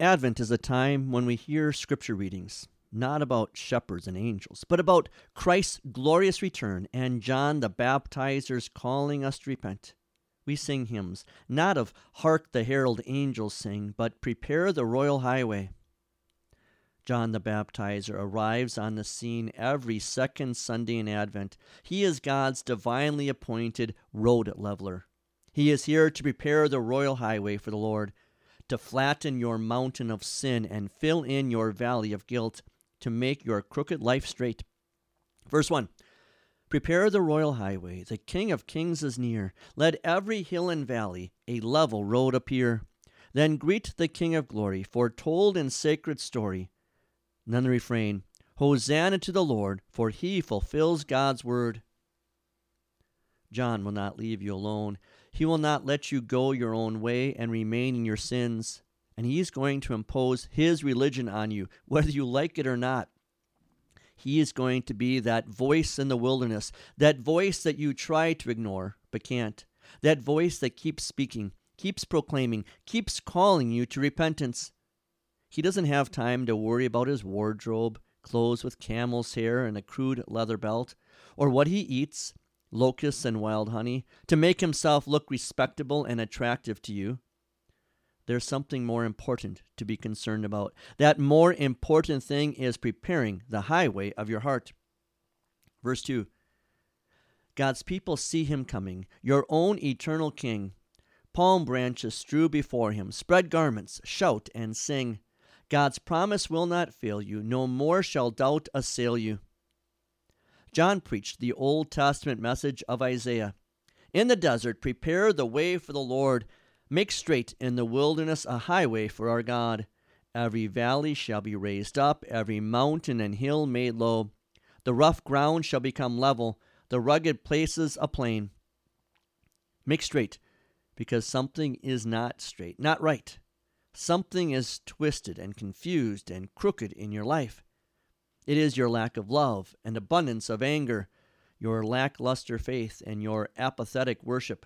Advent is a time when we hear scripture readings, not about shepherds and angels, but about Christ's glorious return and John the Baptizer's calling us to repent. We sing hymns, not of Hark the Herald Angels Sing, but Prepare the Royal Highway. John the Baptizer arrives on the scene every second Sunday in Advent. He is God's divinely appointed road leveler. He is here to prepare the royal highway for the Lord to flatten your mountain of sin and fill in your valley of guilt, to make your crooked life straight. Verse 1 Prepare the royal highway, the King of kings is near. Let every hill and valley a level road appear. Then greet the King of glory, foretold in sacred story. None refrain Hosanna to the Lord, for he fulfills God's word. John will not leave you alone. He will not let you go your own way and remain in your sins. And He is going to impose His religion on you, whether you like it or not. He is going to be that voice in the wilderness, that voice that you try to ignore but can't, that voice that keeps speaking, keeps proclaiming, keeps calling you to repentance. He doesn't have time to worry about his wardrobe, clothes with camel's hair and a crude leather belt, or what he eats, locusts and wild honey, to make himself look respectable and attractive to you. There's something more important to be concerned about. That more important thing is preparing the highway of your heart. Verse 2 God's people see him coming, your own eternal King. Palm branches strew before him, spread garments, shout and sing. God's promise will not fail you, no more shall doubt assail you. John preached the Old Testament message of Isaiah. In the desert, prepare the way for the Lord. Make straight in the wilderness a highway for our God. Every valley shall be raised up, every mountain and hill made low. The rough ground shall become level, the rugged places a plain. Make straight, because something is not straight, not right. Something is twisted and confused and crooked in your life. It is your lack of love and abundance of anger, your lackluster faith, and your apathetic worship.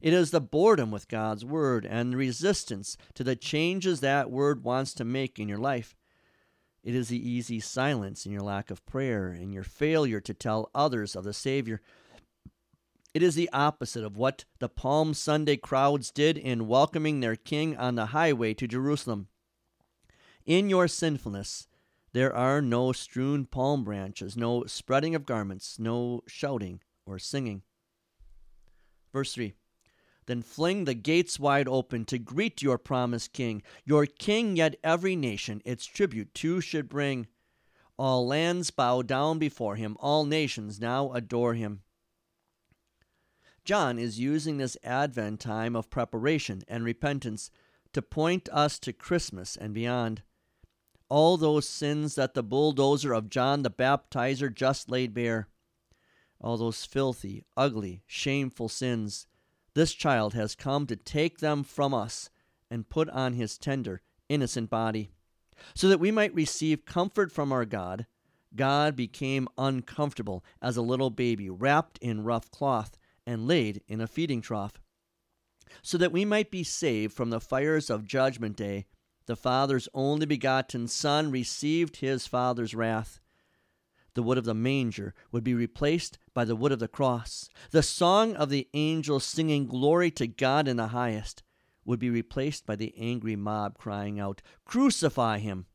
It is the boredom with God's Word and resistance to the changes that Word wants to make in your life. It is the easy silence in your lack of prayer and your failure to tell others of the Savior. It is the opposite of what the Palm Sunday crowds did in welcoming their King on the highway to Jerusalem. In your sinfulness, there are no strewn palm branches, no spreading of garments, no shouting or singing. Verse 3 Then fling the gates wide open to greet your promised king, your king, yet every nation its tribute too should bring. All lands bow down before him, all nations now adore him. John is using this Advent time of preparation and repentance to point us to Christmas and beyond all those sins that the bulldozer of John the Baptizer just laid bare. All those filthy, ugly, shameful sins. This child has come to take them from us and put on his tender, innocent body. So that we might receive comfort from our God, God became uncomfortable as a little baby, wrapped in rough cloth and laid in a feeding trough. So that we might be saved from the fires of Judgment Day the Father's only begotten Son received his Father's wrath. The wood of the manger would be replaced by the wood of the cross. The song of the angels singing glory to God in the highest would be replaced by the angry mob crying out, Crucify him!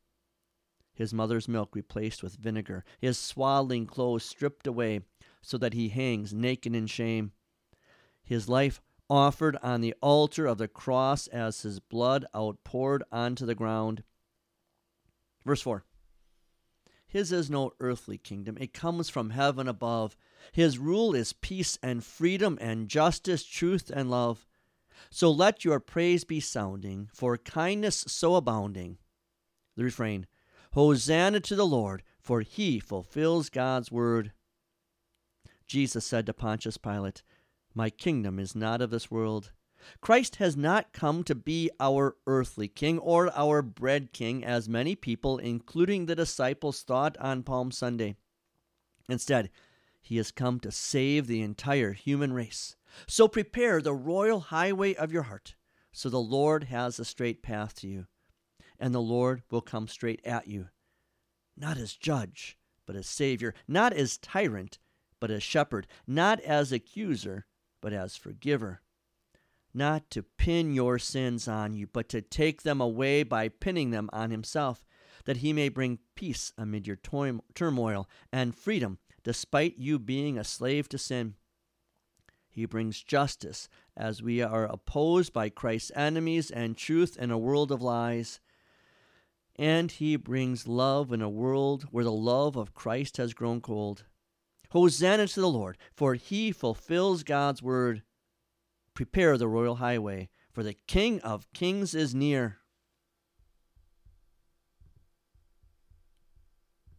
His mother's milk replaced with vinegar, his swaddling clothes stripped away so that he hangs naked in shame. His life offered on the altar of the cross as his blood outpoured onto the ground. Verse 4 His is no earthly kingdom, it comes from heaven above. His rule is peace and freedom and justice, truth and love. So let your praise be sounding, for kindness so abounding. The refrain Hosanna to the Lord, for he fulfills God's word. Jesus said to Pontius Pilate, my kingdom is not of this world. Christ has not come to be our earthly king or our bread king, as many people, including the disciples, thought on Palm Sunday. Instead, he has come to save the entire human race. So prepare the royal highway of your heart, so the Lord has a straight path to you. and the Lord will come straight at you. Not as judge, but as Savior, not as tyrant, but as shepherd, not as accuser, but as forgiver. Not to pin your sins on you, but to take them away by pinning them on Himself, that He may bring peace amid your turmoil and freedom, despite you being a slave to sin. He brings justice as we are opposed by Christ's enemies and truth in a world of lies. And he brings love in a world where the love of Christ has grown cold. Hosanna to the Lord, for he fulfills God's word. Prepare the royal highway, for the King of kings is near.